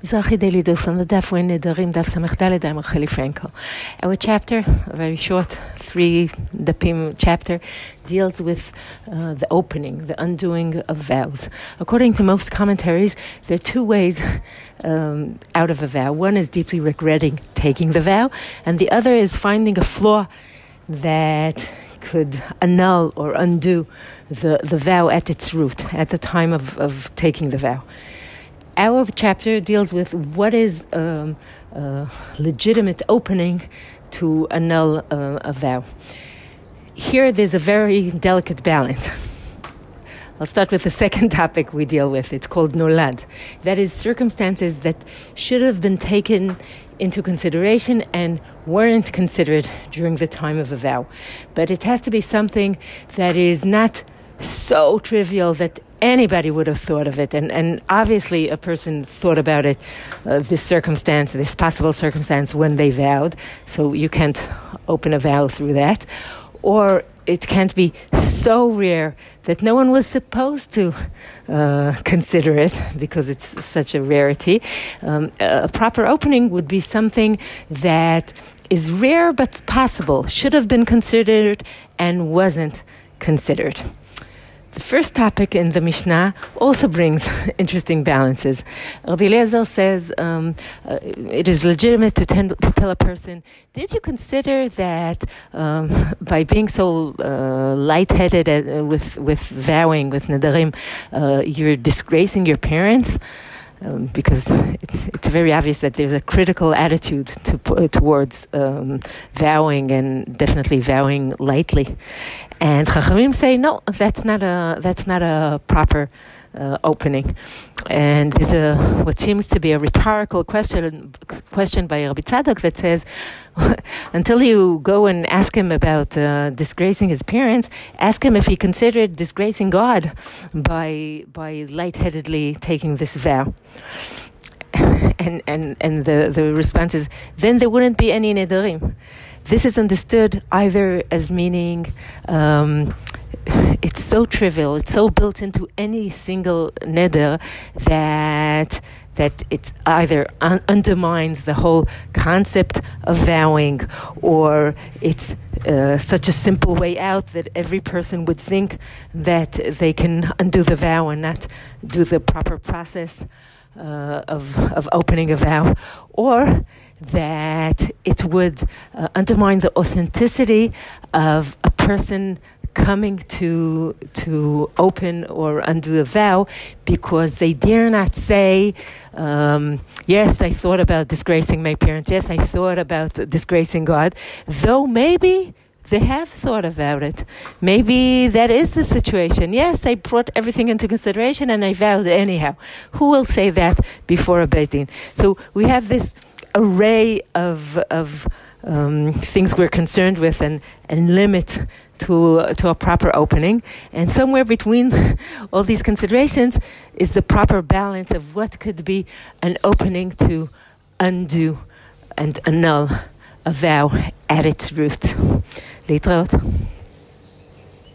Mizrahi Daily Dose on the Nedarim Daf. I'm Frankel. Our chapter, a very short three dapim chapter, deals with uh, the opening, the undoing of vows. According to most commentaries, there are two ways um, out of a vow. One is deeply regretting taking the vow, and the other is finding a flaw that could annul or undo the, the vow at its root, at the time of, of taking the vow our chapter deals with what is um, a legitimate opening to annul uh, a vow. Here, there's a very delicate balance. I'll start with the second topic we deal with. It's called nolad. That is circumstances that should have been taken into consideration and weren't considered during the time of a vow. But it has to be something that is not so trivial that anybody would have thought of it. And, and obviously, a person thought about it, uh, this circumstance, this possible circumstance, when they vowed. So you can't open a vow through that. Or it can't be so rare that no one was supposed to uh, consider it because it's such a rarity. Um, a proper opening would be something that is rare but possible, should have been considered, and wasn't considered. The first topic in the Mishnah also brings interesting balances. Rabbi Eliezer says um, uh, it is legitimate to, tend, to, tell a person, did you consider that um, by being so uh, lightheaded uh, with, with vowing, with nedarim, uh, you're disgracing your parents? Um, because it's, it's very obvious that there's a critical attitude to, uh, towards um, vowing and definitely vowing lightly. And Chachamim say, no, that's not a, that's not a proper uh, opening. And there's a, what seems to be a rhetorical question, question by Rabbi Tzadok that says, until you go and ask him about uh, disgracing his parents, ask him if he considered disgracing God by, by lightheadedly taking this vow. And, and, and the, the response is, then there wouldn't be any nedarim. This is understood either as meaning um, it's so trivial, it's so built into any single neder that that it either un- undermines the whole concept of vowing or it's uh, such a simple way out that every person would think that they can undo the vow and not do the proper process uh, of, of opening a vow, or that it would uh, undermine the authenticity of a person coming to to open or undo a vow because they dare not say, um, "Yes, I thought about disgracing my parents. Yes, I thought about disgracing God," though maybe. They have thought about it. Maybe that is the situation. Yes, I brought everything into consideration and I vowed anyhow. Who will say that before a Beit Din? So we have this array of, of um, things we're concerned with and, and limit to, to a proper opening. And somewhere between all these considerations is the proper balance of what could be an opening to undo and annul a vow at its root. Later.